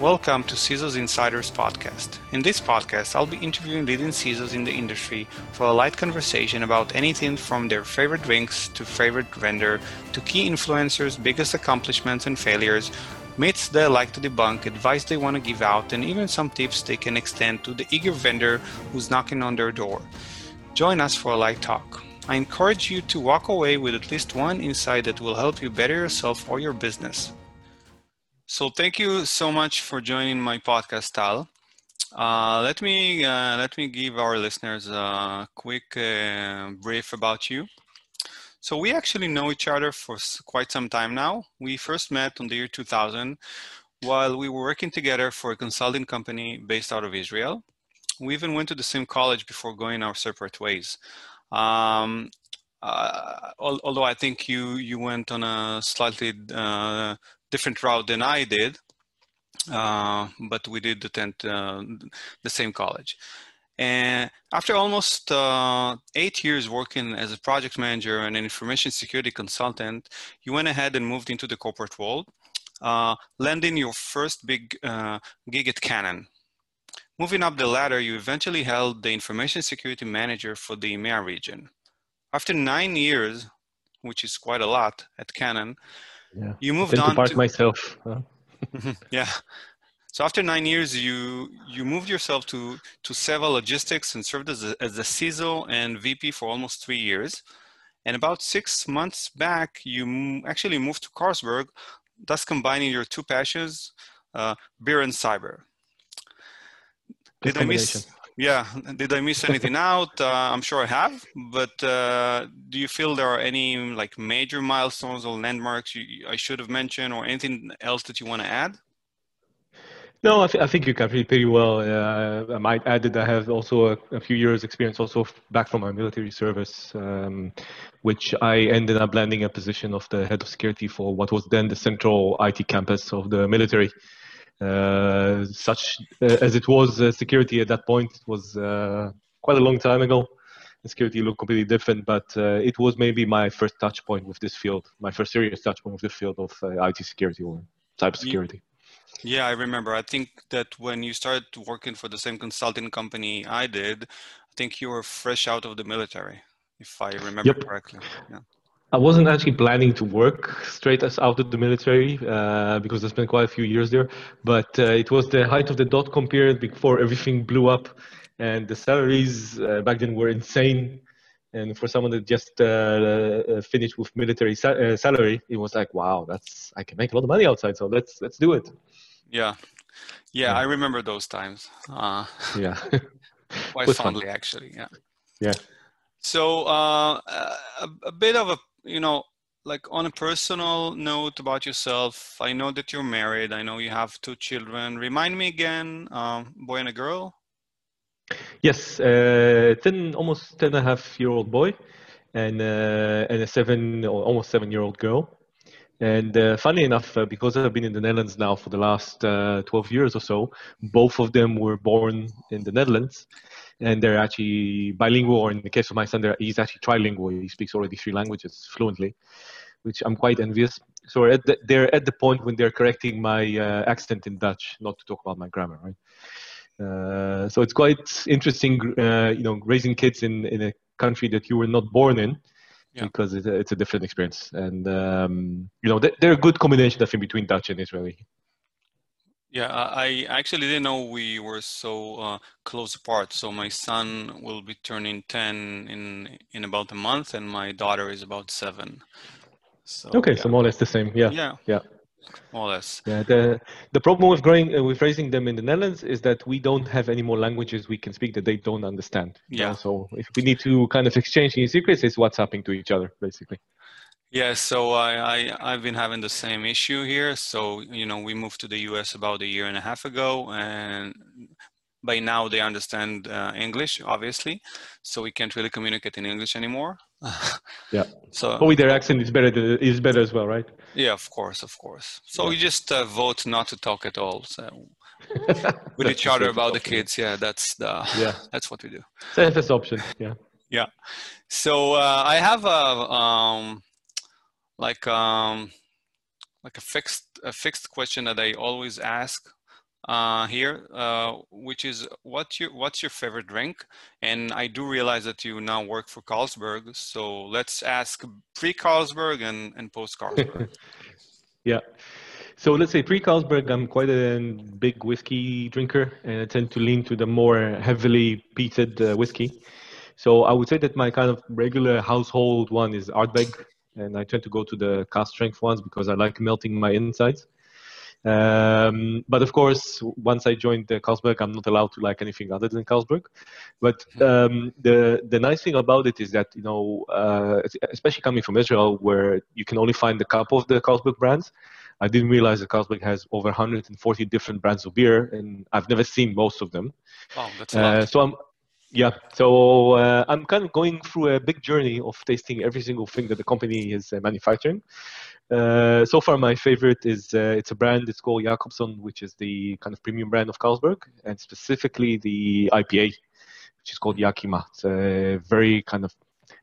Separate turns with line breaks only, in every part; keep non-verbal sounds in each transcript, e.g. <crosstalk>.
Welcome to CISO's Insiders Podcast. In this podcast, I'll be interviewing leading CISOs in the industry for a light conversation about anything from their favorite drinks to favorite vendor to key influencers' biggest accomplishments and failures, myths they like to debunk, advice they want to give out, and even some tips they can extend to the eager vendor who's knocking on their door. Join us for a light talk. I encourage you to walk away with at least one insight that will help you better yourself or your business. So thank you so much for joining my podcast, Tal. Uh, let me uh, let me give our listeners a quick uh, brief about you. So we actually know each other for quite some time now. We first met on the year 2000 while we were working together for a consulting company based out of Israel. We even went to the same college before going our separate ways. Um, uh, although I think you you went on a slightly uh, different route than I did, uh, but we did attend uh, the same college. And after almost uh, eight years working as a project manager and an information security consultant, you went ahead and moved into the corporate world, uh, landing your first big uh, gig at Canon. Moving up the ladder, you eventually held the information security manager for the EMEA region. After nine years, which is quite a lot at Canon,
yeah.
You moved on
part
to
myself. <laughs> <laughs>
Yeah. So after nine years, you you moved yourself to to CEVA Logistics and served as a, as a CISO and VP for almost three years. And about six months back, you actually moved to Carlsberg, thus combining your two passions, uh, beer and cyber.
Did I miss?
Yeah did i miss anything out uh, i'm sure i have but uh, do you feel there are any like major milestones or landmarks you, i should have mentioned or anything else that you want to add
no, I, th- I, think you covered it pretty well. Uh, I might add that I have also a, a, few years experience also back from my military service, um, which I ended up landing a position of the head of security for what was then the central IT campus of the military. Uh, such uh, as it was uh, security at that point it was quite a long time ago security looked completely different, but uh, it was maybe my first touch point with this field, my first serious touch point with the field of uh, IT security or cybersecurity.
Yeah, I remember. I think that when you started working for the same consulting company I did, I think you were fresh out of the military, if I remember
yep.
correctly. Yeah.
I wasn't actually planning to work straight as out of the military uh, because I spent quite a few years there. But uh, it was the height of the dot com period before everything blew up, and the salaries uh, back then were insane. And for someone that just uh, uh, finished with military sa- uh, salary, it was like, wow, that's I can make a lot of money outside. So let's let's do it.
Yeah, yeah, yeah. I remember those times.
yeah, <laughs> <laughs>
quite fondly, fun. actually. Yeah.
Yeah.
So a, a bit of a you know, like on a personal note about yourself, I know that you're married. I know you have two children. Remind me again, um, boy and a girl.
Yes, uh, ten, almost ten and a half year old boy, and uh, and a seven or almost seven year old girl. And uh, funny enough, uh, because I've been in the Netherlands now for the last uh, 12 years or so, both of them were born in the Netherlands and they're actually bilingual, or in the case of my son, he's actually trilingual. He speaks already three languages fluently, which I'm quite envious. So at the, they're at the point when they're correcting my uh, accent in Dutch, not to talk about my grammar, right? Uh, so it's quite interesting, uh, you know, raising kids in, in a country that you were not born in, yeah. because it's a, it's a, different experience. And um, you know, they're a good combination, I think, between Dutch and Israeli.
Yeah, I actually didn't know we were so uh, close apart. So my son will be turning 10 in in about a month, and my daughter is about seven.
So, okay, yeah. so more or less the same. Yeah,
yeah,
yeah,
more or less.
Yeah. The the problem with growing uh, with raising them in the Netherlands is that we don't have any more languages we can speak that they don't understand.
Yeah.
Know? So if we need to kind of exchange any secrets, it's WhatsApping to each other, basically.
Yeah, so I, I have been having the same issue here. So you know, we moved to the U.S. about a year and a half ago, and by now they understand uh, English, obviously. So we can't really communicate in English anymore. <laughs>
yeah. So but with their accent is better. Is better as well, right?
Yeah, of course, of course. So yeah. we just uh, vote not to talk at all. So <laughs> with each other about the kids. Yeah, that's the yeah. <laughs> That's what we do.
Safest option. Yeah.
Yeah. So uh, I have a. Um, like um, like a fixed a fixed question that I always ask uh, here, uh, which is what's your what's your favorite drink? And I do realize that you now work for Carlsberg, so let's ask pre Carlsberg and, and post Carlsberg. <laughs>
yeah. So let's say pre Carlsberg, I'm quite a big whiskey drinker, and I tend to lean to the more heavily peated uh, whiskey. So I would say that my kind of regular household one is Ardbeg, and I tend to go to the cask strength ones because I like melting my insides. Um, but of course, once I joined the Carlsberg, I'm not allowed to like anything other than Carlsberg. But hmm. um, the the nice thing about it is that you know, uh, especially coming from Israel, where you can only find a couple of the Carlsberg brands. I didn't realize that Carlsberg has over 140 different brands of beer, and I've never seen most of them.
Oh, that's. Uh,
so I'm yeah, so uh, I'm kind of going through a big journey of tasting every single thing that the company is uh, manufacturing. Uh, so far, my favorite is uh, it's a brand. It's called Jacobsen, which is the kind of premium brand of Carlsberg, and specifically the IPA, which is called Yakima. It's a very kind of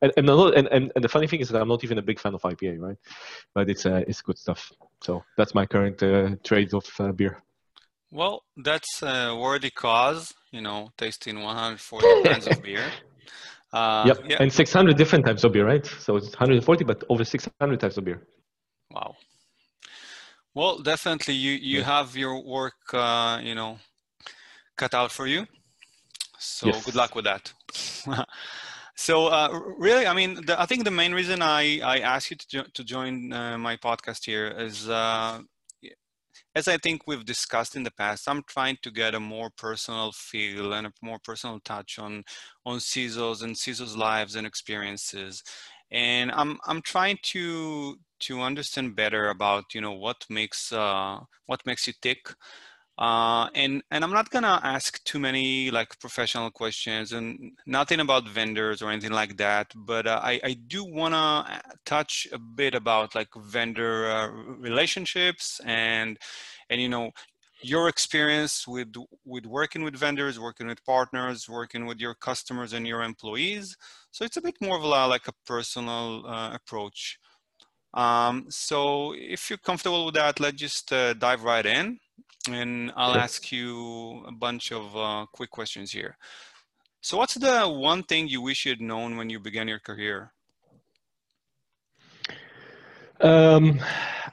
and and, and, and, and the funny thing is that I'm not even a big fan of IPA, right? But it's uh, it's good stuff. So that's my current uh, trade of beer.
Well, that's a worthy cause, you know, tasting 140 <laughs> kinds of beer.
Uh, yep. yeah, and 600 different types of beer, right? So it's 140, but over 600 types of beer.
Wow. Well, definitely, you you yeah. have your work, uh, you know, cut out for you. So yes. good luck with that. <laughs> so uh, really, I mean, the, I think the main reason I I asked you to jo- to join uh, my podcast here is uh, as I think we've discussed in the past, I'm trying to get a more personal feel and a more personal touch on on CISOs and CISOs' lives and experiences. And I'm I'm trying to to understand better about you know what makes uh, what makes you tick uh, and and I'm not gonna ask too many like professional questions and nothing about vendors or anything like that. But uh, I I do wanna uh, touch a bit about like vendor uh, relationships and and you know your experience with with working with vendors, working with partners, working with your customers and your employees. So it's a bit more of a, like a personal uh, approach. Um, so if you're comfortable with that, let's just uh, dive right in and I'll ask you a bunch of uh, quick questions here. So, what's the one thing you wish you'd known when you began your career?
Um,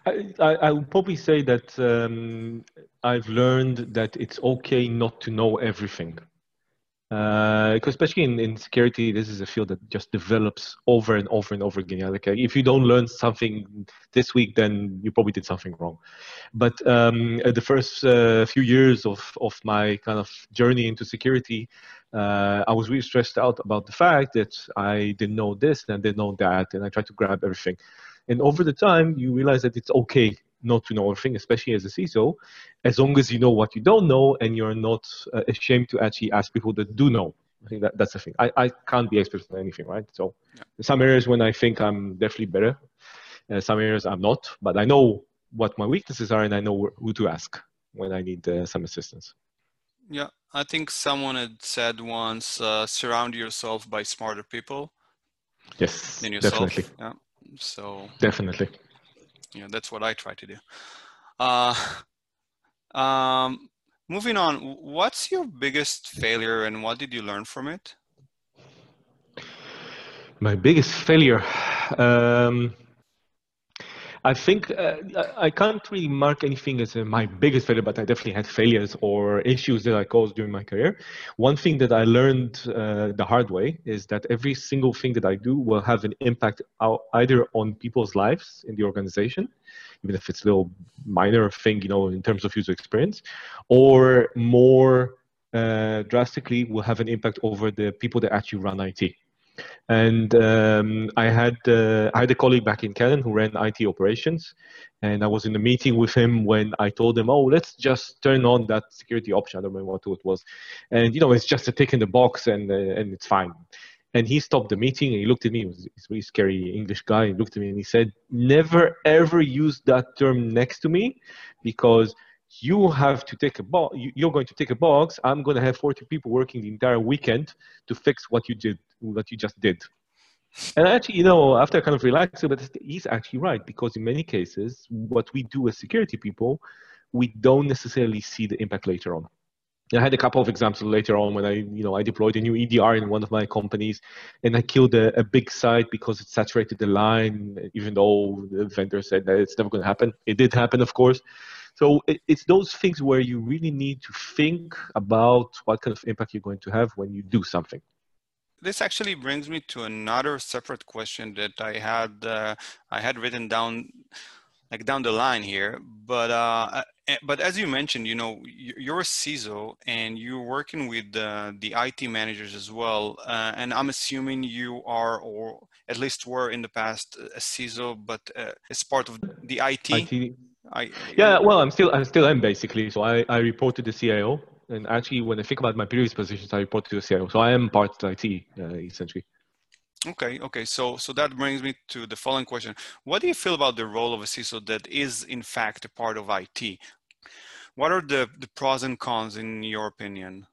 I, I, I, would probably say that um, I've learned that it's okay not to know everything. Uh, especially in, in security, this is a field that just develops over and over and over again. Yeah, like uh, if you don't learn something this week, then you probably did something wrong. But um, the first uh, few years of, of my kind of journey into security, uh, I was really stressed out about the fact that I didn't know this and I didn't know that, and I tried to grab everything. And over the time, you realize that it's okay not to know everything, especially as a CISO, as long as you know what you don't know and you're not uh, ashamed to actually ask people that do know. I think that, that's the thing. I, I can't be expert on anything, right? So yeah. some areas when I think I'm definitely better, uh, some areas I'm not, but I know what my weaknesses are and I know who to ask when I need uh, some assistance.
Yeah, I think someone had said once, uh, surround yourself by smarter people.
Yes, than yourself. definitely.
Yeah. So
definitely
you know that's what I try to do. Uh, um, moving on, what's your biggest failure and what did you learn from it?
My biggest failure. Um, I think uh, I can't really mark anything as uh, my biggest failure, but I definitely had failures or issues that I caused during my career. One thing that I learned uh, the hard way is that every single thing that I do will have an impact out, either on people's lives in the organization, even if it's a little minor thing, you know, in terms of user experience, or more uh, drastically will have an impact over the people that actually run IT. And um, I had uh, I had a colleague back in Canon who ran IT operations, and I was in a meeting with him when I told him, "Oh, let's just turn on that security option." I don't remember what it was, and you know, it's just a tick in the box, and uh, and it's fine. And he stopped the meeting and he looked at me. He was a really scary English guy. He looked at me and he said, "Never ever use that term next to me, because." You have to take a box you're going to take a box i'm going to have 40 people working the entire weekend to fix what you did what you just did and actually you know after I kind of relaxed but he's actually right because in many cases what we do as security people we don't necessarily see the impact later on. I had a couple of examples later on when I, you know, I deployed a new EDR in one of my companies, and I killed a, a big site because it saturated the line, even though the vendor said that it's never going to happen. It did happen, of course. So it, it's those things where you really need to think about what kind of impact you're going to have when you do something.
This actually brings me to another separate question that I had uh, I had written down like down the line here. But uh, but as you mentioned, you know, you're a CISO and you're working with uh, the IT managers as well. Uh, and I'm assuming you are, or at least were in the past, a CISO, but uh, as part of the IT.
IT. I, yeah, well, I'm still I'm still am basically. So I, I report to the CIO, and actually, when I think about my previous positions, I report to the CIO. So I am part of IT uh, essentially.
Okay, okay. So so that brings me to the following question. What do you feel about the role of a CISO that is in fact a part of IT? What are the, the pros and cons in your opinion?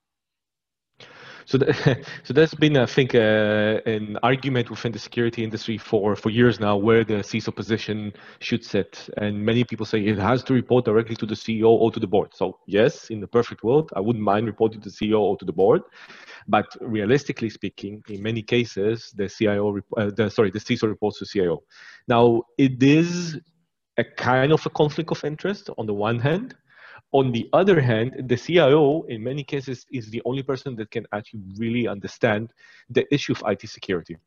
So, the, <laughs> so there's been, I think, uh, an argument within the security industry for, for years now where the CISO position should sit. And many people say it has to report directly to the CEO or to the board. So, yes, in the perfect world, I wouldn't mind reporting to the CEO or to the board. But realistically speaking, in many cases, the CIO, uh, the, sorry, the CISO reports to CIO. Now, it is a kind of a conflict of interest on the one hand, on the other hand, the CIO, in many cases, is the only person that can actually really understand the issue of IT security.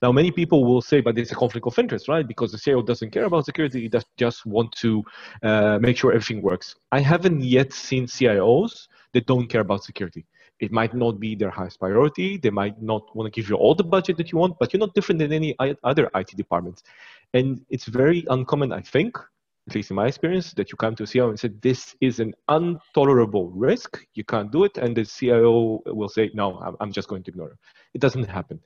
Now, many people will say, but it's a conflict of interest, right? Because the CIO doesn't care about security, he just want to uh, make sure everything works. I haven't yet seen CIOs that don't care about security. It might not be their highest priority. They might not want to give you all the budget that you want, but you're not different than any other IT department. And it's very uncommon, I think, at least in my experience, that you come to a CIO and say, this is an intolerable risk, you can't do it, and the CIO will say, no, I'm, just going to ignore it. It doesn't happen.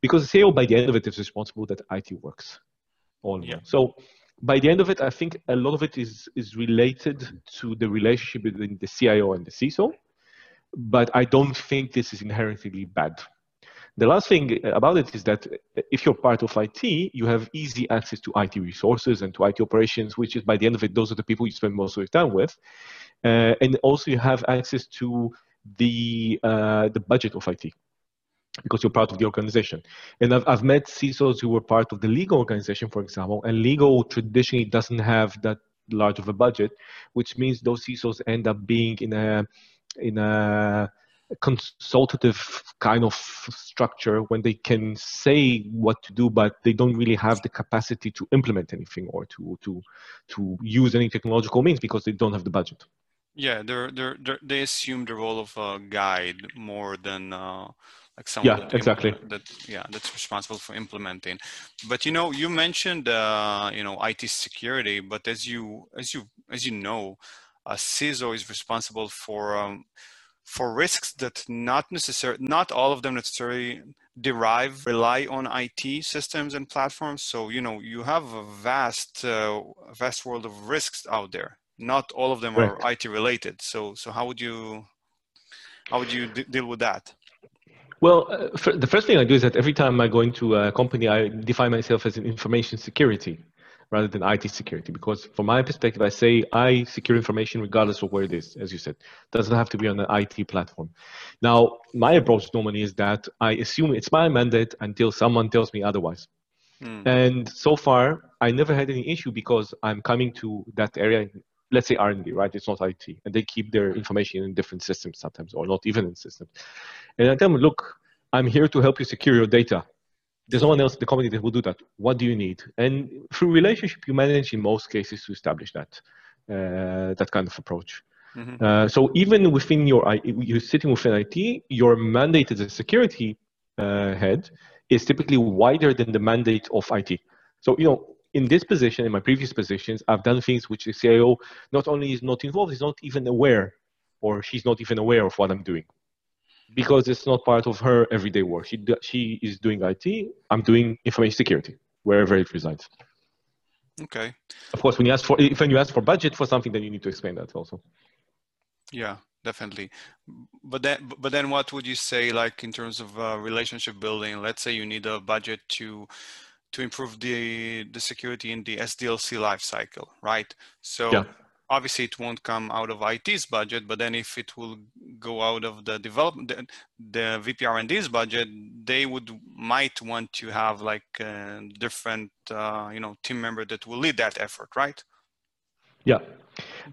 Because the CIO, by the end of it, is responsible that IT works. All yeah. So by the end of it, I think a lot of it is, is related to the relationship between the CIO and the CISO, but I don't think this is inherently bad. The last thing about it is that if you're part of IT, you have easy access to IT resources and to IT operations, which is by the end of it, those are the people you spend most of your time with. Uh, and also you have access to the, uh, the budget of IT because you're part of the organization. And I've, I've met CISOs who were part of the legal organization, for example, and legal traditionally doesn't have that large of a budget, which means those CISOs end up being in a, in a, consultative kind of structure when they can say what to do but they don't really have the capacity to implement anything or to to to use any technological means because they don't have the budget.
Yeah they're they're, they're they assume the role of a guide more than uh, like someone
yeah that exactly.
that yeah that's responsible for implementing. But you know you mentioned uh, you know IT security but as you as you as you know a CISO is responsible for um, for risks that not necessarily, not all of them necessarily derive, rely on IT systems and platforms. So, you know, you have a vast, uh, vast world of risks out there. Not all of them right. are IT related. So, so how would you, how would you d- deal with that?
Well, uh, the first thing I do is that every time I go into a company, I define myself as an information security rather than IT security. Because from my perspective, I say I secure information regardless of where it is, as you said. It doesn't have to be on an IT platform. Now, my approach normally is that I assume it's my mandate until someone tells me otherwise. Hmm. And so far, I never had any issue because I'm coming to that area let's say R&D, right? It's not IT, and they keep their information in different systems sometimes, or not even in systems. And I tell them, look, I'm here to help you secure your data there's no one else in the company that will do that. What do you need? And through relationship, you manage in most cases to establish that uh, that kind of approach. Mm-hmm. Uh, so even within your, you're sitting within IT, your mandate as a security uh, head is typically wider than the mandate of IT. So you know, in this position, in my previous positions, I've done things which the CIO not only is not involved, is not even aware, or she's not even aware of what I'm doing because it's not part of her everyday work. She, she is doing IT. I'm doing information security wherever it resides.
Okay.
Of course, when you ask for when you ask for budget for something, then you need to explain that also.
Yeah, definitely. But then, but then, what would you say, like in terms of uh, relationship building? Let's say you need a budget to to improve the the security in the SDLC lifecycle, right? So. Yeah obviously it won't come out of IT's budget, but then if it will go out of the development, the, the VP R&D's budget, they would might want to have like a different, uh, you know, team member that will lead that effort, right?
Yeah.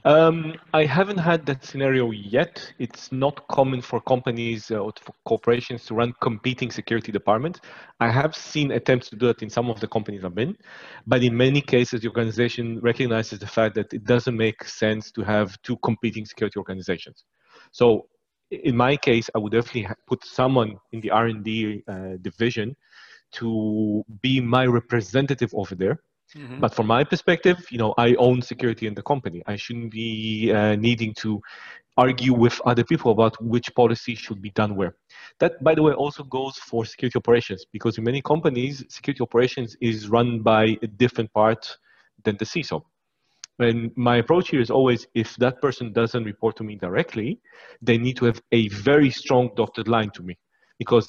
Um, I haven't had that scenario yet. It's not common for companies uh, or for corporations to run competing security departments. I have seen attempts to do it in some of the companies I've been, but in many cases, the organization recognizes the fact that it doesn't make sense to have two competing security organizations. So, in my case, I would definitely put someone in the R&D uh, division to be my representative over there Mm-hmm. But from my perspective, you know, I own security in the company. I shouldn't be uh, needing to argue with other people about which policy should be done where. That, by the way, also goes for security operations because in many companies, security operations is run by a different part than the CISO. And my approach here is always if that person doesn't report to me directly, they need to have a very strong dotted line to me. Because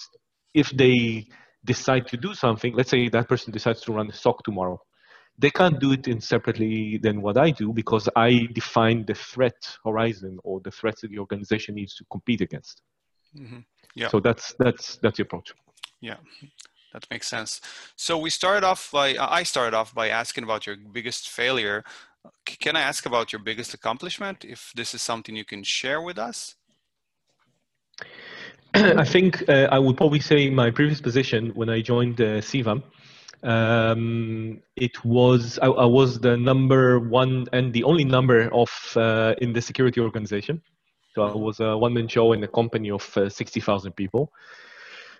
if they decide to do something, let's say that person decides to run a SOC tomorrow, they can't do it in separately than what I do because I define the threat horizon or the threats that the organization needs to compete against. Mm-hmm. Yeah. So that's that's that's the approach.
Yeah, that makes sense. So we started off by I started off by asking about your biggest failure. Can I ask about your biggest accomplishment? If this is something you can share with us. <clears throat>
I think uh, I would probably say my previous position when I joined uh, um, it was I, I, was the number one and the only number of uh, in the security organization. So I was a one-man show in a company of uh, 60,000 people.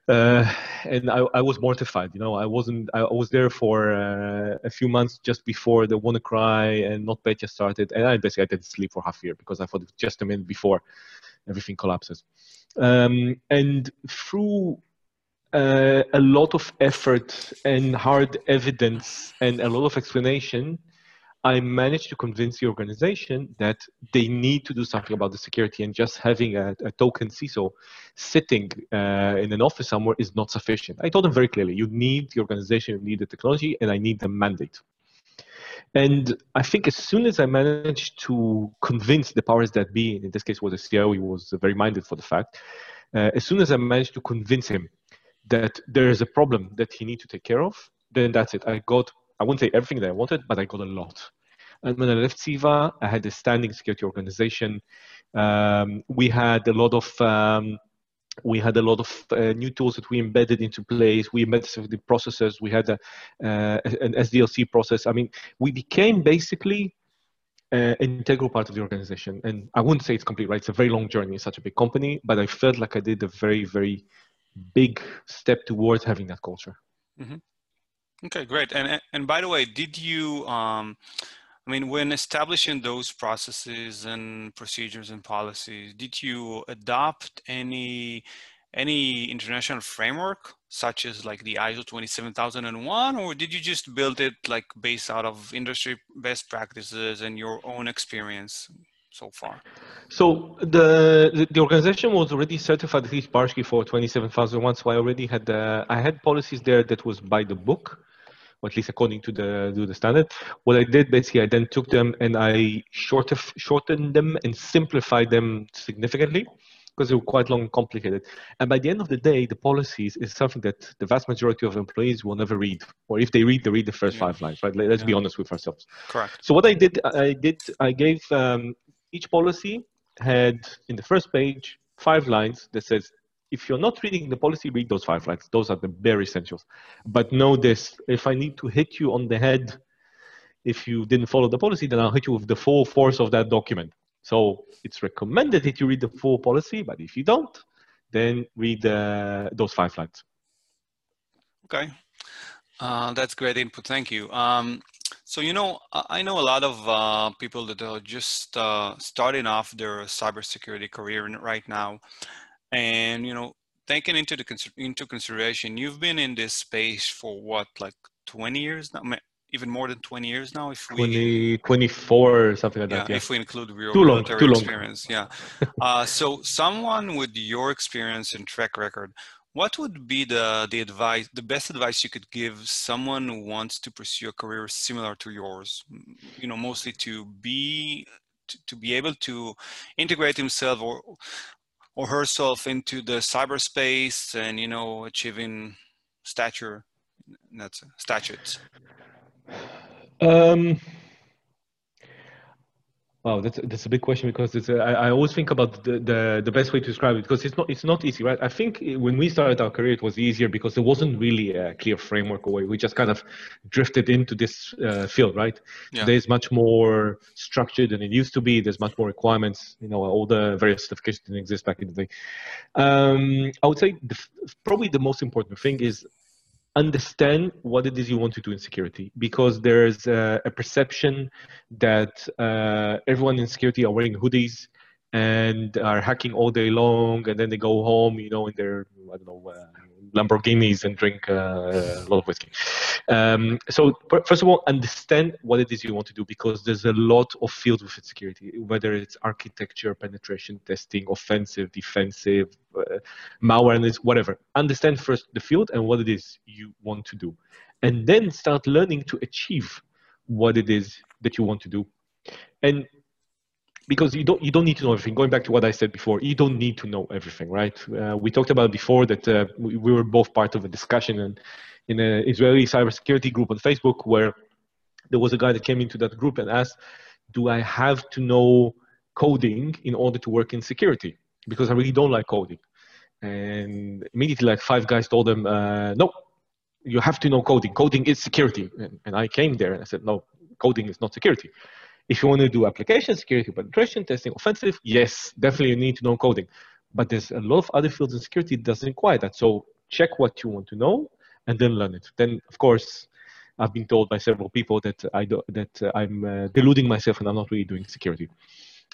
Uh, and I, I, was mortified. You know, I wasn't. I was there for uh, a few months just before the WannaCry and NotPetya started, and I basically I didn't sleep for half a year because I thought just a minute before everything collapses. Um, and through uh, a lot of effort and hard evidence and a lot of explanation, I managed to convince the organization that they need to do something about the security, and just having a, a token CISO sitting uh, in an office somewhere is not sufficient. I told them very clearly: you need the organization, you need the technology, and I need the mandate. And I think as soon as I managed to convince the powers that be, in this case was the CIO, he was very minded for the fact. Uh, as soon as I managed to convince him that there is a problem that he need to take care of, then that's it. I got, I wouldn't say everything that I wanted, but I got a lot. And when I left CEVA, I had a standing security organization. Um, we had a lot of um, we had a lot of uh, new tools that we embedded into place. We embedded the processes. We had a, uh, an SDLC process. I mean, we became basically uh, an integral part of the organization. And I wouldn't say it's complete, right? It's a very long journey in such a big company, but I felt like I did a very, very big step towards having that culture.
Mm-hmm. Okay, great. And and by the way, did you? Um, I mean, when establishing those processes and procedures and policies, did you adopt any any international framework such as like the ISO 27001 or did you just build it like based out of industry best practices and your own experience? So far?
So the the, organization was already certified at least partially for 27001. So I already had uh, I had policies there that was by the book, or at least according to the to the standard. What I did basically, I then took them and I short shortened them and simplified them significantly because they were quite long and complicated. And by the end of the day, the policies is something that the vast majority of employees will never read, or if they read, they read the first yeah. five lines. Right? Let's yeah. be honest with ourselves.
Correct.
So what I did, I did, I gave um, each policy had in the first page five lines that says if you're not reading the policy read those five lines. Those are the bare essentials. But know this if i need to hit you on the head if you didn't follow the policy then i'll hit you with the full force of that document. So it's recommended that you read the full policy but if you don't then read uh, those five lines.
Okay. Uh, that's great input. Thank you. Um, so, you know, I know a lot of uh, people that are just uh, starting off their cybersecurity career right now. And, you know, taking into, the, into consideration, you've been in this space for what, like 20 years now? Even more than 20 years now, if
we 20, 24 or something like
yeah,
that. Yeah,
if we include real too long, too experience. Long. Yeah. uh, so, someone with your experience and track record, what would be the, the advice, the best advice you could give someone who wants to pursue a career similar to yours? You know, mostly to be to, to be able to integrate himself or or herself into the cyberspace and you know achieving stature that's statutes
um Wow, that's that's a big question because it's a, I, I always think about the, the the best way to describe it because it's not it's not easy, right? I think when we started our career, it was easier because there wasn't really a clear framework or we just kind of drifted into this uh, field, right? Yeah. Is much more structured than it used to be. There's much more requirements. You know, all the various certifications didn't exist back in the day. Um, I would say the, probably the most important thing is understand what it is you want to do in security because there's a, a perception that uh, everyone in security are wearing hoodies and are hacking all day long and then they go home you know in their i don't know uh, Lamborghinis and drink uh, a lot of whiskey. Um, so first of all, understand what it is you want to do because there's a lot of fields within security, whether it's architecture, penetration testing, offensive, defensive, uh, malware, and whatever. Understand first the field and what it is you want to do, and then start learning to achieve what it is that you want to do. And because you don't you don't need to know everything. Going back to what I said before, you don't need to know everything, right? Uh, we talked about before that uh, we, we, were both part of a discussion in, in an Israeli cybersecurity group on Facebook where there was a guy that came into that group and asked, "Do I have to know coding in order to work in security? Because I really don't like coding." And immediately, like five guys told him, uh, "No, you have to know coding. Coding is security." And, and I came there and I said, "No, coding is not security." If you want to do application security, penetration testing, offensive, yes, definitely you need to know coding. But there's a lot of other fields in security that doesn't require that. So check what you want to know and then learn it. Then, of course, I've been told by several people that I do, that uh, I'm uh, deluding myself and I'm not really doing security.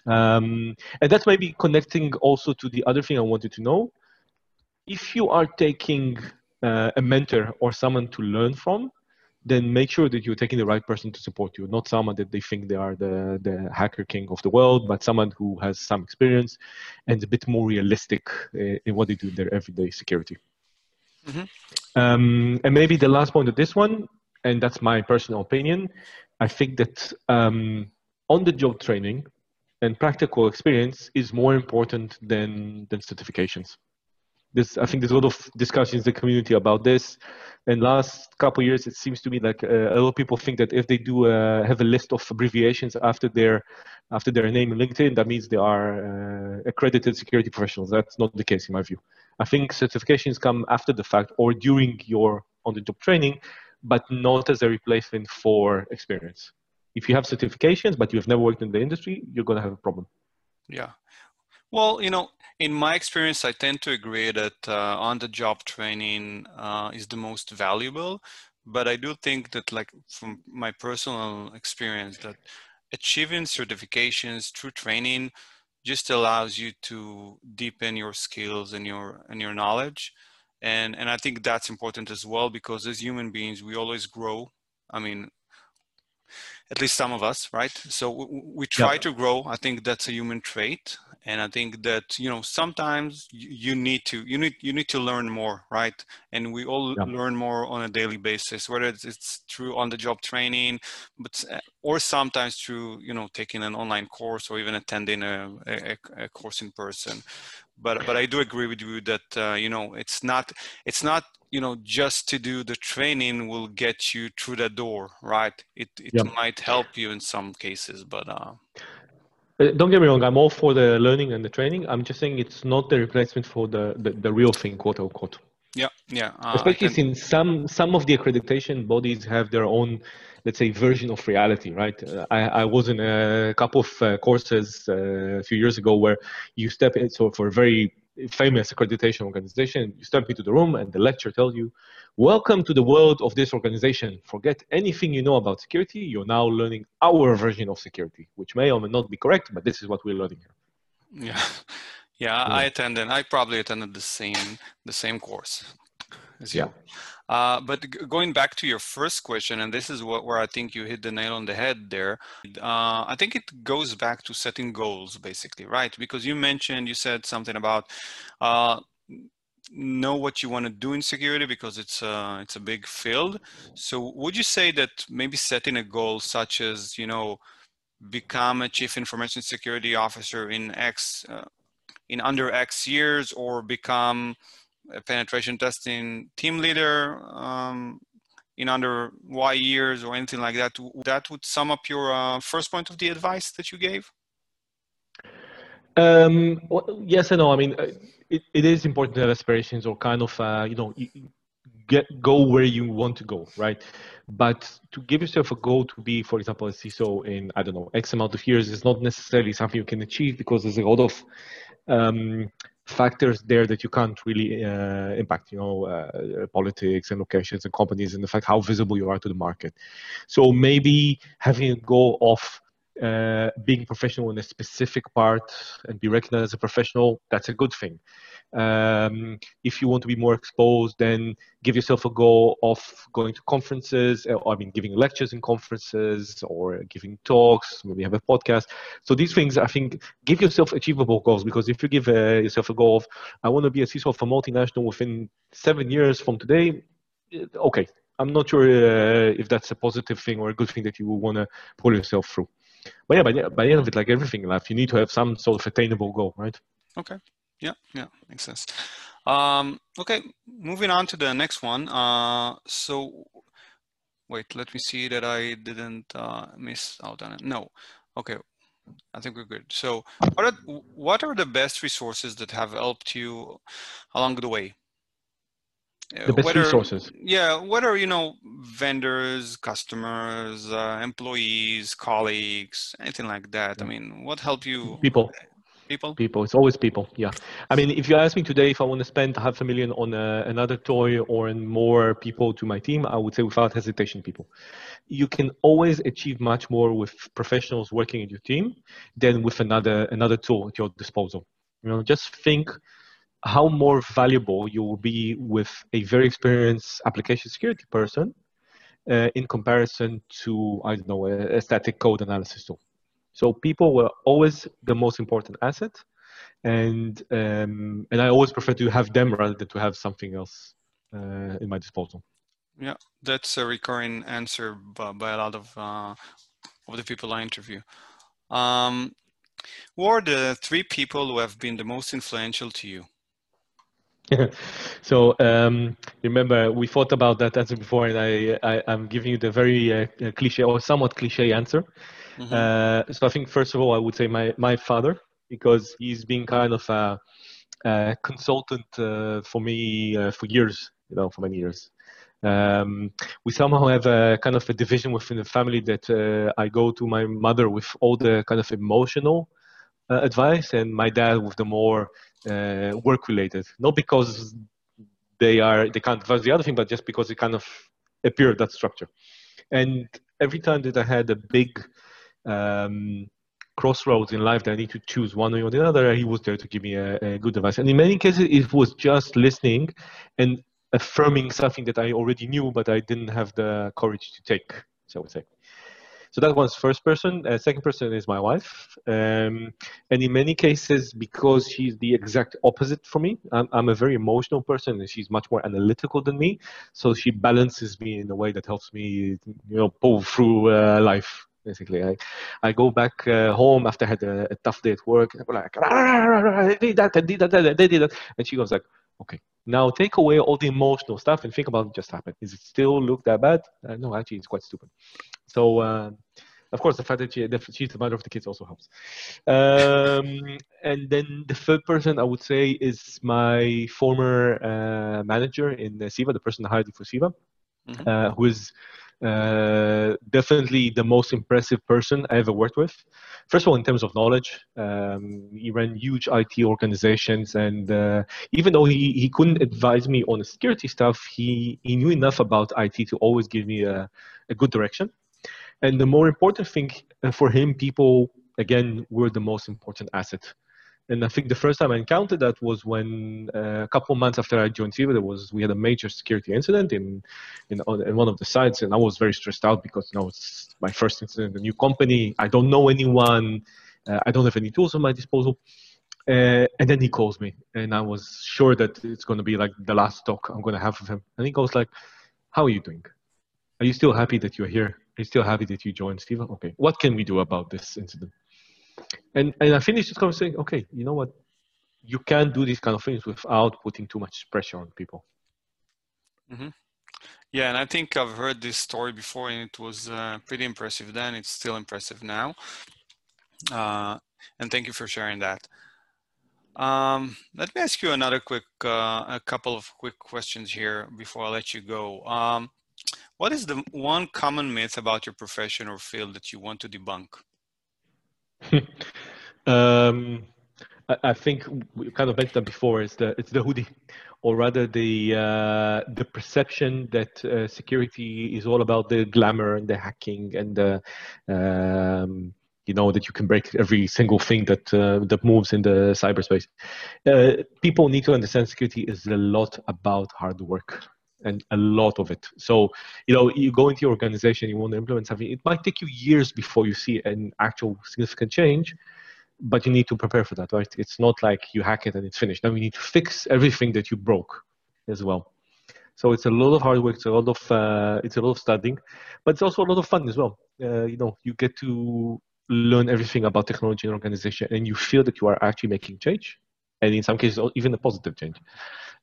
Um, and that's maybe connecting also to the other thing I wanted to know. If you are taking uh, a mentor or someone to learn from, then make sure that you're taking the right person to support you, not someone that they think they are the, the hacker king of the world, but someone who has some experience and a bit more realistic uh, in what they do in their everyday security. Mm-hmm. Um, and maybe the last point of this one, and that's my personal opinion, I think that um, on the job training and practical experience is more important than, than certifications this i think there's a lot of discussions in the community about this. And last couple years it seems to me like uh, a lot of people think that if they do uh, have a list of abbreviations after their after their name in linkedin that means they are uh, accredited security professionals. That's not the case in my view. I think certifications come after the fact or during your on the job training but not as a replacement for experience. If you have certifications but you've never worked in the industry you're going to have a problem.
Yeah well, you know, in my experience, I tend to agree that uh, on-the-job training uh, is the most valuable. But I do think that, like from my personal experience, that achieving certifications through training just allows you to deepen your skills and your and your knowledge. And and I think that's important as well because as human beings, we always grow. I mean, at least some of us, right? So we, try yeah. to grow. I think that's a human trait, and I think that you know sometimes you need to you need you need to learn more, right? And we all yeah. learn more on a daily basis, whether it's, through on-the-job training, but uh, or sometimes through you know taking an online course or even attending a, a, a course in person. But but I do agree with you that uh, you know it's not it's not you know just to do the training will get you through the door right it it yep. might help you in some cases but
uh don't get me wrong i'm all for the learning and the training. I'm just saying it's not the replacement for the the, the real thing quote unquote.
Yeah yeah
uh, especially can... since some some of the accreditation bodies have their own let's say version of reality right? Uh, I, I was in a couple of uh, courses uh, a few years ago where you step in so for a very famous accreditation organization, you step into the room and the lecturer tells you, welcome to the world of this organization. Forget anything you know about security. You're now learning our version of security, which may or may not be correct, but this is what we're learning
here. Yeah. <laughs> Yeah, I attended, I probably attended the same, the same course as you. Yeah. Uh, but g- going back to your first question, and this is what where I think you hit the nail on the head there. Uh, I think it goes back to setting goals, basically, right? Because you mentioned, you said something about uh, know what you want to do in security because it's a it's a big field. So would you say that maybe setting a goal such as you know become a chief information security officer in X uh, in under X years, or become a penetration testing team leader um, in under Y years, or anything like that. That would sum up your uh, first point of the advice that you gave.
Um, well, yes and no. I mean, uh, it, it is important to have aspirations or kind of, uh, you know, get go where you want to go, right? But to give yourself a goal to be, for example, a CISO in I don't know X amount of years is not necessarily something you can achieve because there's a lot of um, factors there that you can't really uh, impact. You know, uh, politics and locations and companies and the fact how visible you are to the market. So maybe having a goal of uh, being professional in a specific part and be recognized as a professional, that's a good thing. Um, if you want to be more exposed, then give yourself a goal of going to conferences, uh, I mean, giving lectures in conferences or giving talks, maybe have a podcast. So these things, I think, give yourself achievable goals because if you give uh, yourself a goal of, I want to be a CISO of a multinational within seven years from today, okay, I'm not sure uh, if that's a positive thing or a good thing that you will want to pull yourself through. But yeah, by the, by the end of it, like everything in life, you need to have some sort of attainable goal, right?
Okay. Yeah, yeah, makes sense. Um, okay, moving on to the next one. Uh, so, wait, let me see that I didn't uh, miss out on it. No, okay, I think we're good. So, what are, what are the best resources that have helped you along the way?
The best whether, resources.
yeah whether you know vendors customers uh, employees colleagues anything like that. I mean what helped you?
People.
People?
People. It's always people. Yeah. I mean if you ask me today if i want to spend half a million on uh, another toy or in more people to my team i would say without hesitation people. You can always achieve much more with professionals working in your team than with another another tool at your disposal. You know just think how more valuable you will be with a very experienced application security person uh, in comparison to I don't know a, a, static code analysis tool. So people were always the most important asset, and um, and I always prefer to have them rather than to have something else uh, in my disposal.
Yeah, that's a recurring answer by, by a lot of uh, of the people I interview. Um, who are the three people who have been the most influential to you? <laughs>
so um, remember, we thought about that answer before, and I, I am giving you the very uh, cliche or somewhat cliche answer. Mm-hmm. Uh, so I think first of all, I would say my my father because he's been kind of a, a consultant uh, for me uh, for years, you know, for many years. Um, we somehow have a kind of a division within the family that uh, I go to my mother with all the kind of emotional uh, advice, and my dad with the more uh, work related. Not because they are they can't advise the other thing, but just because it kind of appeared that structure. And every time that I had a big um, crossroads in life that I need to choose one way or the other, he was there to give me a, a, good advice. And in many cases, it was just listening and affirming something that I already knew, but I didn't have the courage to take. So I would say. So that was first person. Uh, second person is my wife. Um, and in many cases, because she's the exact opposite for me, I'm, I'm, a very emotional person and she's much more analytical than me. So she balances me in a way that helps me, you know, pull through uh, life. Basically, I, I go back uh, home after I had a, a, tough day at work. And I'm like, I did that, I did that, I did that. And she goes like, okay, now take away all the emotional stuff and think about what just happened. Is it still look that bad? Uh, no, actually, it's quite stupid. So, uh, of course, the fact that, she, that she's the mother of the kids also helps. Um, <laughs> and then the third person I would say is my former uh, manager in CEVA, the person I hired for CEVA, mm-hmm. Uh, who is uh, definitely the most impressive person I ever worked with. First of all, in terms of knowledge, um, he ran huge IT organizations, and uh, even though he, he couldn't advise me on the security stuff, he, he knew enough about IT to always give me a, a good direction. And the more important thing uh, for him, people again were the most important asset and I think the first time I encountered that was when uh, a couple months after I joined CEVA, there was we had a major security incident in in, in one of the sites, and I was very stressed out because you know it's my first incident in a new company. I don't know anyone. Uh, I don't have any tools at my disposal. Uh, and then he calls me, and I was sure that it's going to be like the last talk I'm going to have with him. And he goes like, "How are you doing? Are you still happy that you're here?" You still happy that you joined, Stephen. Okay. What can we do about this incident? And and I finished this conversation. Okay, you know what? You can't do these kind of things without putting too much pressure on people.
Mm-hmm. Yeah, and I think I've heard this story before, and it was uh, pretty impressive then. It's still impressive now. Uh, and thank you for sharing that. Um, let me ask you another quick, uh, a couple of quick questions here before I let you go. Um, what is the one common myth about your profession or field that you want to debunk? <laughs>
um, I, I, think we kind of mentioned that before. It's the it's the hoodie, or rather the uh, the perception that uh, security is all about the glamour and the hacking and the um, you know that you can break every single thing that uh, that moves in the cyberspace. Uh, people need to understand security is a lot about hard work and a lot of it. So you know you go into your organization, you want to implement something. It might take you years before you see an actual significant change, but you need to prepare for that, right? It's not like you hack it and it's finished. Now you need to fix everything that you broke as well. So it's a lot of hard work. It's a lot of uh, it's a lot of studying, but it's also a lot of fun as well. Uh, you know, you get to learn everything about technology and organization and you feel that you are actually making change and in some cases even a positive change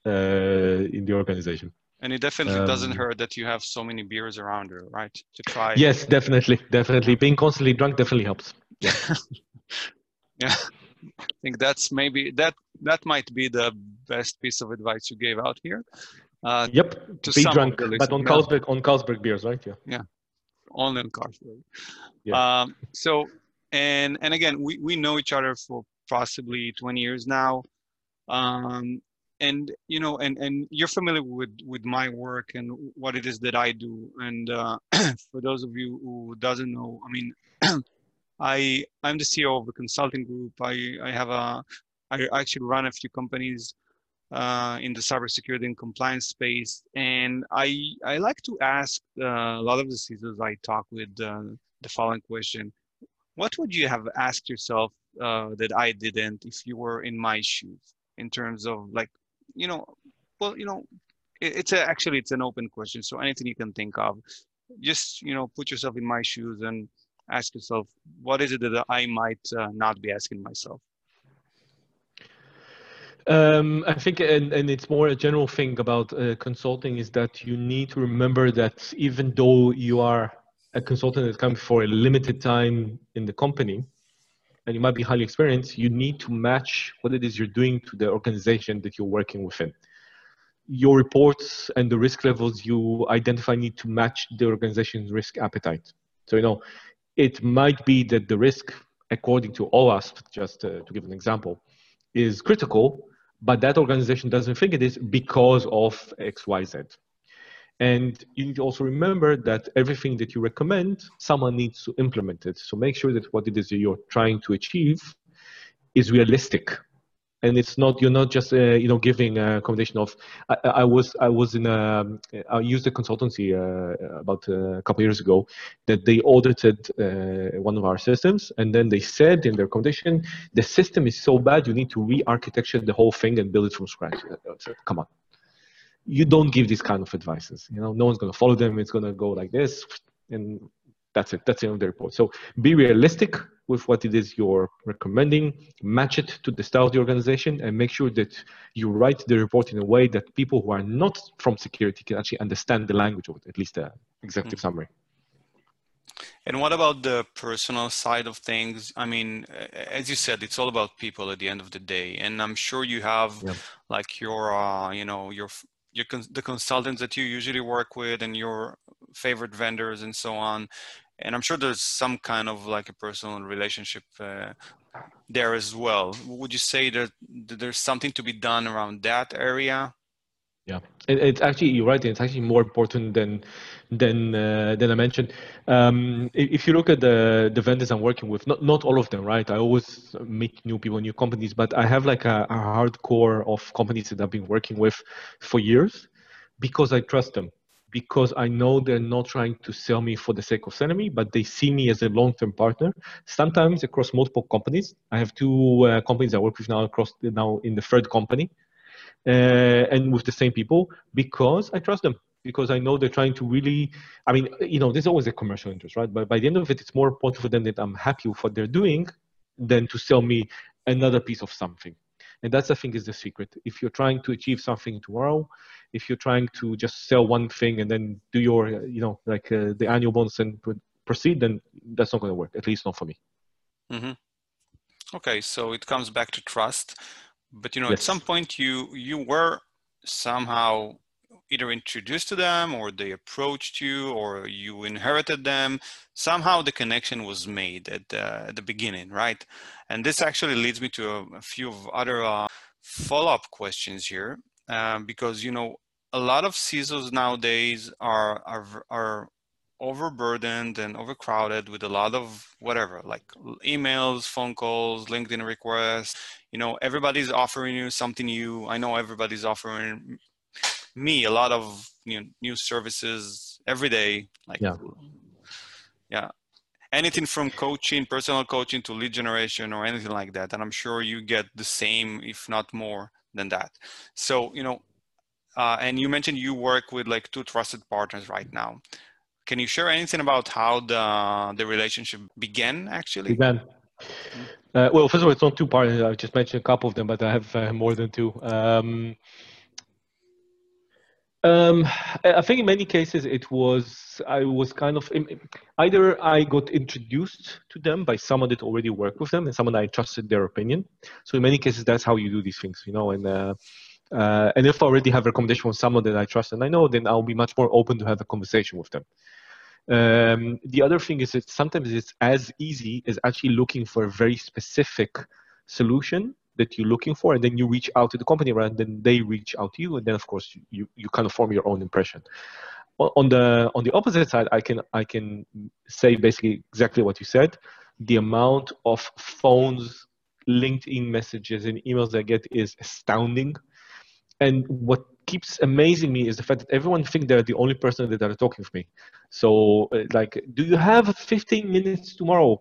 uh, in the organization
and it definitely um, doesn't hurt that you have so many beers around you right to try
yes definitely definitely. Being constantly drunk definitely helps.
Yeah. <laughs> Yeah. I think that's maybe that that might be the best piece of advice you gave out here.
Uh, yep be drunk but on carlsberg on carlsberg beers right?
Yeah. Yeah only on carlsberg. Yeah. Um, so and and again we, we know each other for possibly 20 years now. Um, and you know and and you're familiar with with my work and what it is that i do. And uh, <clears throat> for those of you who doesn't know i mean <clears throat> i i'm the ceo of a consulting group. I i have a i actually run a few companies uh, in the cybersecurity and compliance space. And i i like to ask uh, a lot of the CISOs i talk with uh, the following question. What would you have asked yourself uh, that I didn't if you were in my shoes in terms of like, you know, well, you know, it, it's a, actually, it's an open question. So anything you can think of, just, you know, put yourself in my shoes and ask yourself, what is it that I might uh, not be asking myself?
Um, I think, and, and it's more a general thing about uh, consulting is that you need to remember that even though you are a consultant that comes for a limited time in the company, and you might be highly experienced, you need to match what it is you're doing to the organization that you're working within. Your reports and the risk levels you identify need to match the organization's risk appetite. So, you know, it might be that the risk, according to OWASP, just to, to give an example, is critical, but that organization doesn't think it is because of X, Y, Z. And you need to also remember that everything that you recommend, someone needs to implement it. So make sure that what it is you're trying to achieve is realistic. And it's not you're not just uh, you know giving a combination of. I, I, was I was in a I used a consultancy uh, about a couple years ago that they audited uh, one of our systems and then they said in their condition the system is so bad you need to re-architecture the whole thing and build it from scratch. So, come on, you don't give these kind of advices. You know, no one's going to follow them. It's going to go like this, and that's it. That's the end of the report. So be realistic with what it is you're recommending, match it to the style of the organization, and make sure that you write the report in a way that people who are not from security can actually understand the language of it, at least the executive mm-hmm. summary.
And what about the personal side of things? I mean, as you said, it's all about people at the end of the day, and I'm sure you have yeah. like your, uh, you know, your your the consultants that you usually work with and your favorite vendors and so on. And i'm sure there's some kind of like a personal relationship uh, there as well. Would you say that there's something to be done around that area
yeah, it, it's actually you're right. It's actually more important than than uh, than I mentioned. Um, if you look at the the vendors I'm working with, not not all of them, right? I always meet new people, new companies, but I have like a, a hardcore of companies that I've been working with for years because I trust them. Because I know they're not trying to sell me for the sake of selling me, but they see me as a long-term partner. Sometimes across multiple companies. I have two uh, companies I work with now across now in the third company and with the same people because I trust them. because I know they're trying to really, I mean, you know, there's always a commercial interest, right? But by the end of it, it's more important for them that I'm happy with what they're doing than to sell me another piece of something. And that's, I think, is the secret. If you're trying to achieve something tomorrow, if you're trying to just sell one thing and then do your, you know, like uh, the annual bonus and proceed, then that's not going to work, at least not for me.
Mm-hmm. Okay, so it comes back to trust. But, you know, yes. at some point you you were somehow either introduced to them or they approached you or you inherited them somehow the connection was made at the, at the beginning right and this actually leads me to a, a few other uh, follow-up questions here um, because you know a lot of CISOs nowadays are, are are overburdened and overcrowded with a lot of whatever like emails phone calls linkedin requests. You know everybody's offering you something new. I know everybody's offering me a lot of you know, new services every day like yeah. yeah. Anything from coaching personal coaching to lead generation or anything like that and i'm sure you get the same if not more than that. So you know uh, and you mentioned you work with like two trusted partners right now can you share anything about how the the relationship began actually
began uh, well first of all it's on two partners i just mentioned a couple of them but i have uh, more than two um, um, I think in many cases it was I was kind of either I got introduced to them by someone that already worked with them and someone I trusted their opinion. So in many cases that's how you do these things, you know. And uh, uh, and if I already have a recommendation from someone that I trust and I know, then I'll be much more open to have a conversation with them. Um, the other thing is that sometimes it's as easy as actually looking for a very specific solution that you're looking for and then you reach out to the company rather than they reach out to you and then of course you, you kind of form your own impression. On the on the opposite side i can i can say basically exactly what you said. The amount of phones linkedin messages and emails i get is astounding. And what keeps amazing me is the fact that everyone think they're the only person that are talking with me so uh, like do you have 15 minutes tomorrow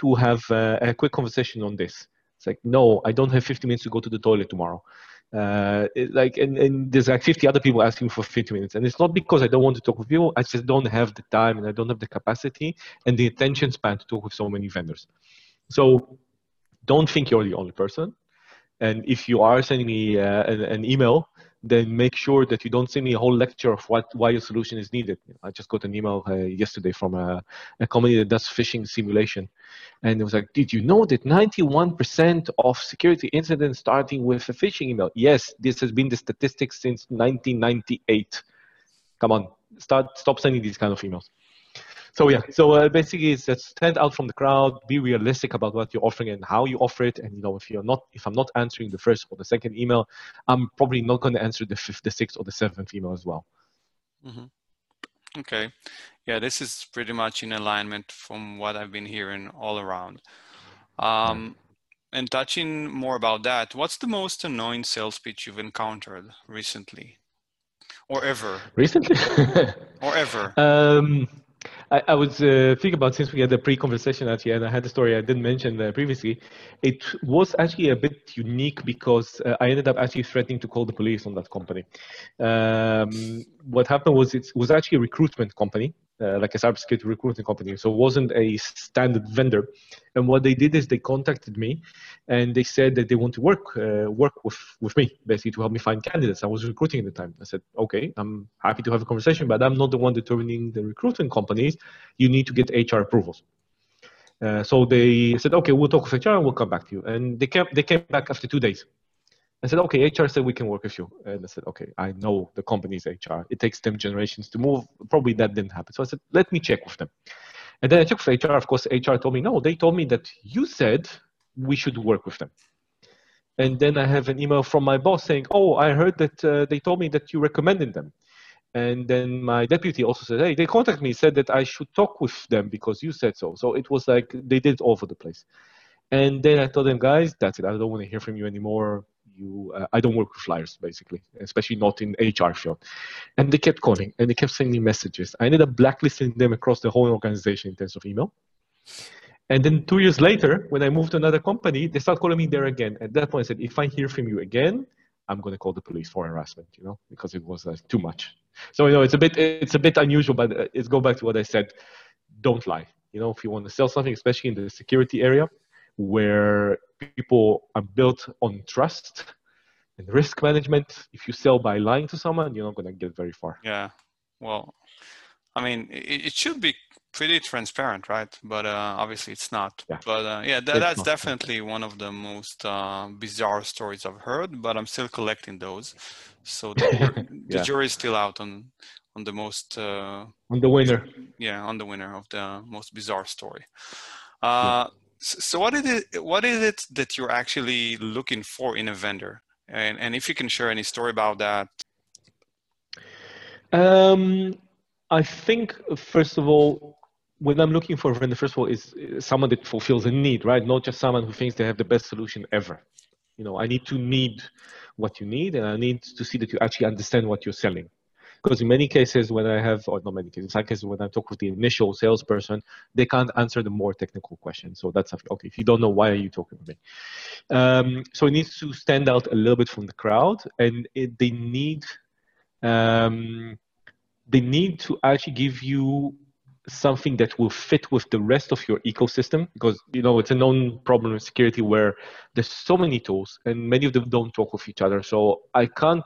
to have uh, a quick conversation on this it's like, no, I don't have 15 minutes to go to the toilet tomorrow. Uh, it, like, and, and there's like 50 other people asking for 50 minutes. And it's not because I don't want to talk with you. I just don't have the time and I don't have the capacity and the attention span to talk with so many vendors. So don't think you're the only person. And if you are sending me uh, an, an, email, then make sure that you don't send me a whole lecture of what why your solution is needed. I just got an email uh, yesterday from a, a company that does phishing simulation, and it was like, "Did you know that 91% of security incidents starting with a phishing email?" Yes, this has been the statistics since 1998. Come on, start stop sending these kind of emails so yeah. So uh, basically it's just stand out from the crowd be realistic about what you're offering and how you offer it. And you know if you're not if i'm not answering the first or the second email i'm probably not going to answer the fifth the sixth or the seventh email as well.
Mm-hmm. okay. Yeah this is pretty much in alignment from what i've been hearing all around. Um, and touching more about that what's the most annoying sales pitch you've encountered recently? Or ever.
Recently? <laughs>
Or ever.
Um I, I was uh, thinking about since we had the pre-conversation actually, and I had the story I didn't mention uh, previously. It was actually a bit unique because uh, I ended up actually threatening to call the police on that company. Um, what happened was it was actually a recruitment company, uh, like a cybersecurity recruiting company. So it wasn't a standard vendor. And what they did is they contacted me, and they said that they want to work uh, work with with me basically to help me find candidates. I was recruiting at the time. I said, okay, I'm happy to have a conversation, but I'm not the one determining the recruiting companies. You need to get HR approvals. Uh, so they said, okay, we'll talk with HR and we'll come back to you. And they came they came back after two days. I said, okay, HR said we can work with you. And I said, okay, I know the company's HR. It takes them generations to move. Probably that didn't happen. So I said, let me check with them. And then I checked with HR. Of course, HR told me, no, they told me that you said we should work with them. And then I have an email from my boss saying, oh, I heard that uh, they told me that you recommended them. And then my deputy also said, hey, they contacted me, said that I should talk with them because you said so. So it was like they did it all over the place. And then I told them, guys, that's it. I don't want to hear from you anymore you uh, i don't work with flyers basically especially not in hr field and they kept calling and they kept sending messages i ended up blacklisting them across the whole organization in terms of email and then two years later when i moved to another company they start calling me there again at that point i said if i hear from you again i'm going to call the police for harassment you know because it was uh, too much So you know, it's a bit it's a bit unusual, but uh, it's go back to what I said. Don't lie. You know, if you want to sell something, especially in the security area, where people are built on trust and risk management, if you sell by lying to someone, you're not going to get very far.
Yeah. Well, I mean, it, it should be pretty transparent, right? But uh, obviously it's not.
Yeah.
But uh, yeah, th- that's
not.
definitely one of the most uh, bizarre stories I've heard. But I'm still collecting those, so the, <laughs> the
Yeah.
jury is still out on on the most uh,
On the winner.
yeah on the winner of the most bizarre story. Uh, s- So what is it? What is it that you're actually looking for in a vendor? And and if you can share any story about that,
Um, I think first of all, when I'm looking for a vendor, first of all, is someone that fulfills a need, right? Not just someone who thinks they have the best solution ever. You know, I need to need what you need, and I need to see that you actually understand what you're selling. Because in many cases, when I have, or not many cases, in some cases, when I talk with the initial salesperson, they can't answer the more technical questions. So that's. Okay, if you don't know, why are you talking with me? Um, so it needs to stand out a little bit from the crowd, and it, they need um, they need to actually give you something that will fit with the rest of your ecosystem? Because you know it's a known problem in security where there's so many tools and many of them don't talk with each other. So i can't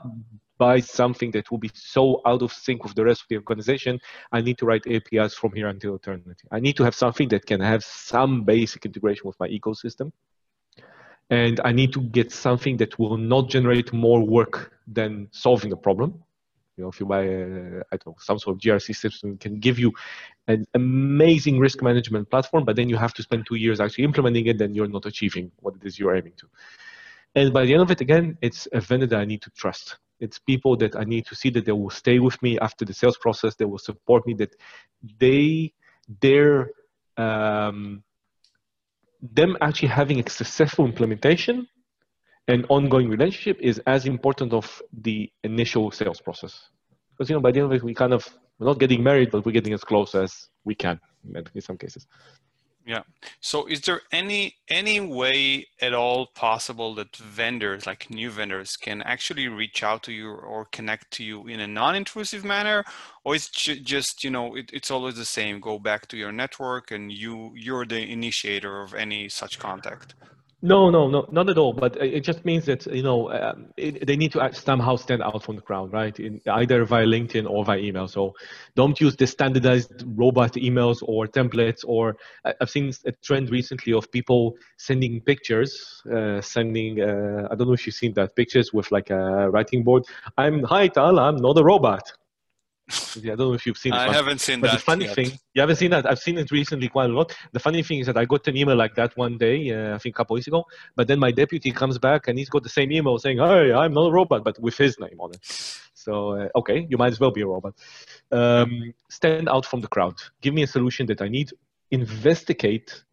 buy something that will be so out of sync with the rest of the organization. I need to write apis from here until eternity. I need to have something that can have some basic integration with my ecosystem. And i need to get something that will not generate more work than solving a problem you know, if you buy, a, I don't know, some sort of GRC system, can give you an amazing risk management platform, but then you have to spend two years actually implementing it, then you're not achieving what it is you're aiming to. And by the end of it, again, it's a vendor that I need to trust. It's people that I need to see that they will stay with me after the sales process, they will support me, that they, their, um, them actually having a successful implementation and ongoing relationship is as important of the initial sales process. Because you know, by the end of it, we kind of we're not getting married, but we're getting as close as we can in some cases.
Yeah. So is there any any way at all possible that vendors, like new vendors, can actually reach out to you or connect to you in a non-intrusive manner, or is ju- just you know it, it's always the same? Go back to your network, and you you're the initiator of any such contact.
No, no, no, not at all. But it just means that you know um, it, they need to somehow stand out from the crowd, right? In either via LinkedIn or via email. So don't use the standardized robot emails or templates. Or I- I've seen a trend recently of people sending pictures, uh, sending. Uh, I don't know if you've seen that pictures with like a writing board. I'm hi Tal, I'm not a robot. Yeah, I don't know if you've seen. this
I haven't seen
But
that.
the funny
yet.
thing, you haven't seen that. I've seen it recently quite a lot. The funny thing is that I got an email like that one day, uh, I think a couple of weeks ago. But then my deputy comes back and he's got the same email saying, "Hey, I'm not a robot," but with his name on it. So uh, okay, you might as well be a robot. Um, stand out from the crowd. Give me a solution that I need. Investigate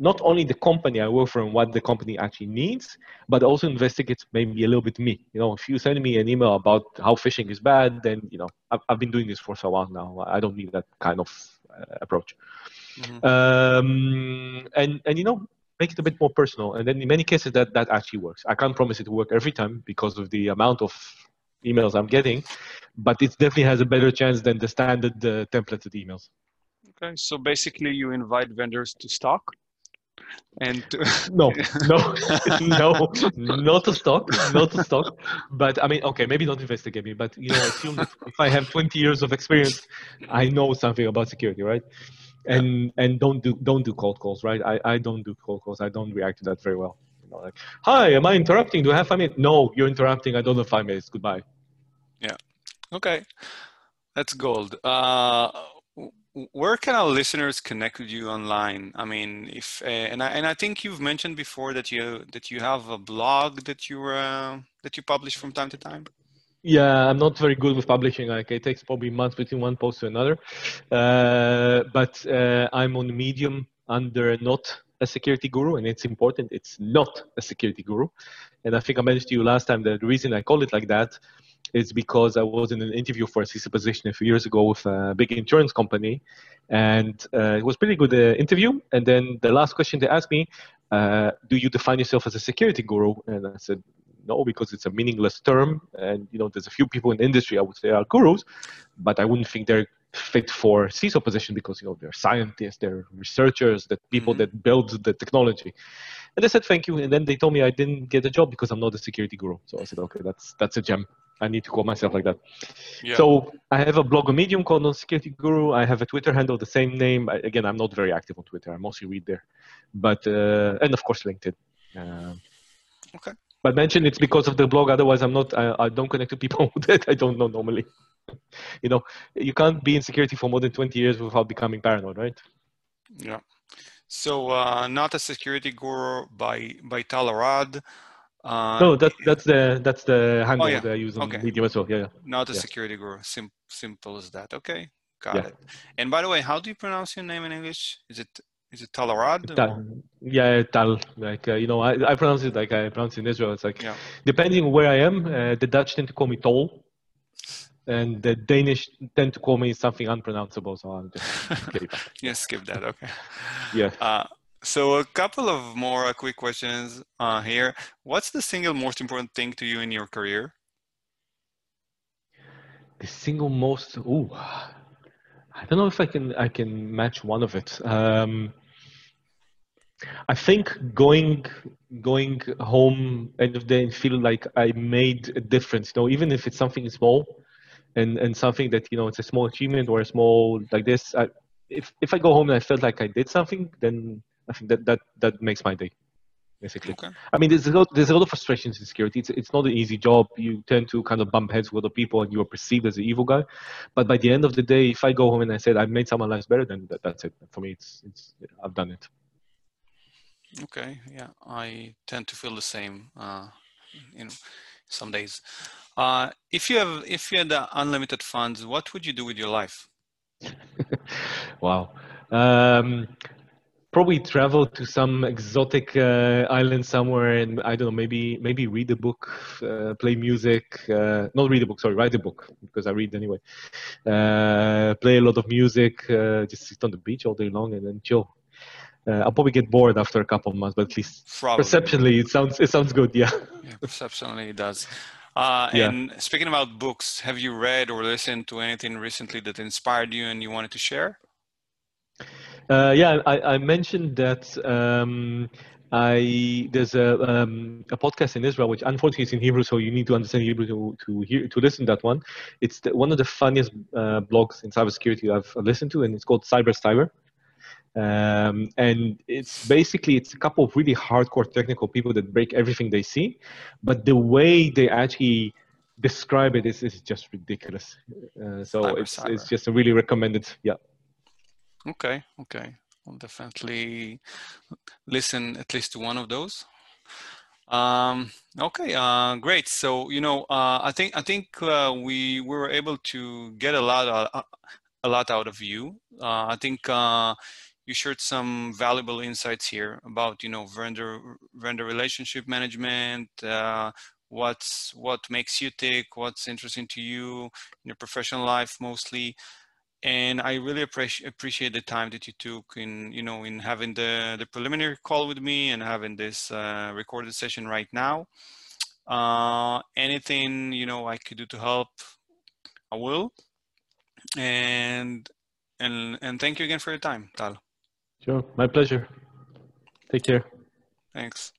not only the company I work for and what the company actually needs, but also investigate maybe a little bit me. You know, if you send me an email about how phishing is bad, then you know I've, I've been doing this for so long now. I don't need that kind of uh, approach.
Mhm.
Um, and and you know make it a bit more personal. And then in many cases that that actually works. I can't promise it to work every time because of the amount of emails I'm getting, but it definitely has a better chance than the standard uh, templated emails.
Okay, so basically you invite vendors to stock, and <laughs>
No, no, no, not a stock, not a stock. But I mean, okay, maybe not investigate me, but you know, assume that if I have 20 years of experience, I know something about security, right? And and don't do don't do cold calls, right? I, I don't do cold calls. I don't react to that very well. You know, like, hi, am I interrupting? Do I have five minutes? No, you're interrupting. I don't have five minutes. Goodbye. Yeah.
Okay, that's gold. Uh, where can our listeners connect with you online? I mean, if uh, and I and I think you've mentioned before that you that you have a blog that you uh, that you publish from time to time.
Yeah, I'm not very good with publishing. Like it takes probably months between one post to another. Uh, but uh, I'm on Medium under not a security guru, and it's important. It's not a security guru, and I think I mentioned to you last time that the reason I call it like that is because I was in an interview for a CISO position a few years ago with a big insurance company, and uh, it was pretty good uh, interview. And then the last question they asked me, uh, "Do you define yourself as a security guru?" And I said, no, because it's a meaningless term. And you know, there's a few people in the industry I would say are gurus, but I wouldn't think they're fit for CISO position because you know they're scientists, they're researchers, that people mm-hmm. that build the technology. And they said thank you, and then they told me I didn't get a job because I'm not a security guru. So I said okay, that's that's a gem. I need to call myself like that. Yeah. So I have a blog on Medium called Non Security Guru. I have a Twitter handle the same name. I, again, I'm not very active on Twitter. I mostly read there, but uh, and of course LinkedIn. Uh, okay. But mention it's because of the blog. Otherwise, I'm not. I, I don't connect to people <laughs> that I don't know normally. <laughs> you know, you can't be in security for more than 20 years without becoming paranoid, right?
Yeah. So, uh, not a security guru by by Tal Arad.
Uh, no, that's that's the that's the handle oh, yeah. that I use on okay. Medium as well. Yeah, yeah.
Not a
yeah.
security guru. Sim- simple as that. Okay, got yeah. it. And by the way, how do you pronounce your name in English? Is it is it Tal Arad?
Tal. Yeah, Tal. Like uh, you know, I, I pronounce it like I pronounce it in Israel. It's like yeah. depending where I am, uh, the Dutch tend to call me Tol, and the Danish tend to call me something unpronounceable. So I'll just <laughs>
skip yeah, skip that. Okay.
Yeah. Uh,
so a couple of more uh, quick questions uh, here. What's the single most important thing to you in your career?
The single most, ooh, I don't know if I can I can match one of it. Um, I think going going home end of day and feel like I made a difference. You know, even if it's something small, and and something that you know it's a small achievement or a small like this. I, if if I go home and I felt like I did something, then I think that that that makes my day, basically. Okay. I mean, there's a lot there's a lot of frustrations in security. It's it's not an easy job. You tend to kind of bump heads with other people, and you are perceived as an evil guy. But by the end of the day, if I go home and I said I've made someone's life better, then that, that's it. For me, it's it's I've done it.
Okay. Yeah, I tend to feel the same. Uh, you know, some days. Uh, if you have if you had unlimited funds, what would you do with your life? <laughs>
wow. Um, probably travel to some exotic uh, island somewhere and i don't know maybe maybe read a book uh, play music uh, not read a book sorry write a book because i read anyway. Uh, play a lot of music uh, just sit on the beach all day long and then chill. Uh, i'll probably get bored after a couple of months but at least probably. perceptionally it sounds it sounds good yeah,
yeah perceptionally it does. Yeah. and speaking about books have you read or listened to anything recently that inspired you and you wanted to share
uh, yeah, I, I, mentioned that um, I there's a um, a podcast in Israel which unfortunately is in Hebrew, so you need to understand Hebrew to to hear to listen to that one. It's the, one of the funniest uh, blogs in cybersecurity I've listened to, and it's called Cyber Cyber. Um, and it's basically it's a couple of really hardcore technical people that break everything they see, but the way they actually describe it is, is just ridiculous. Uh, so cyber, it's cyber. it's just a really recommended. Yeah.
Okay, okay. I'll definitely listen at least to one of those. Um, okay, uh, great. So you know, uh, I think I think uh, we were able to get a lot uh, a lot out of you. Uh, I think uh, you shared some valuable insights here about you know vendor vendor relationship management. what's what makes you tick? What's interesting to you in your professional life, mostly and I really appreciate appreciate the time that you took in you know in having the the preliminary call with me and having this uh, recorded session right now. Uh, anything you know I could do to help, I will. And and and thank you again for your time, Tal.
Sure, my pleasure. Take care.
Thanks.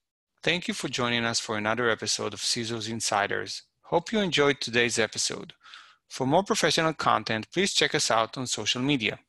Thank you for joining us for another episode of CISO's Insiders. Hope you enjoyed today's episode. For more professional content, please check us out on social media.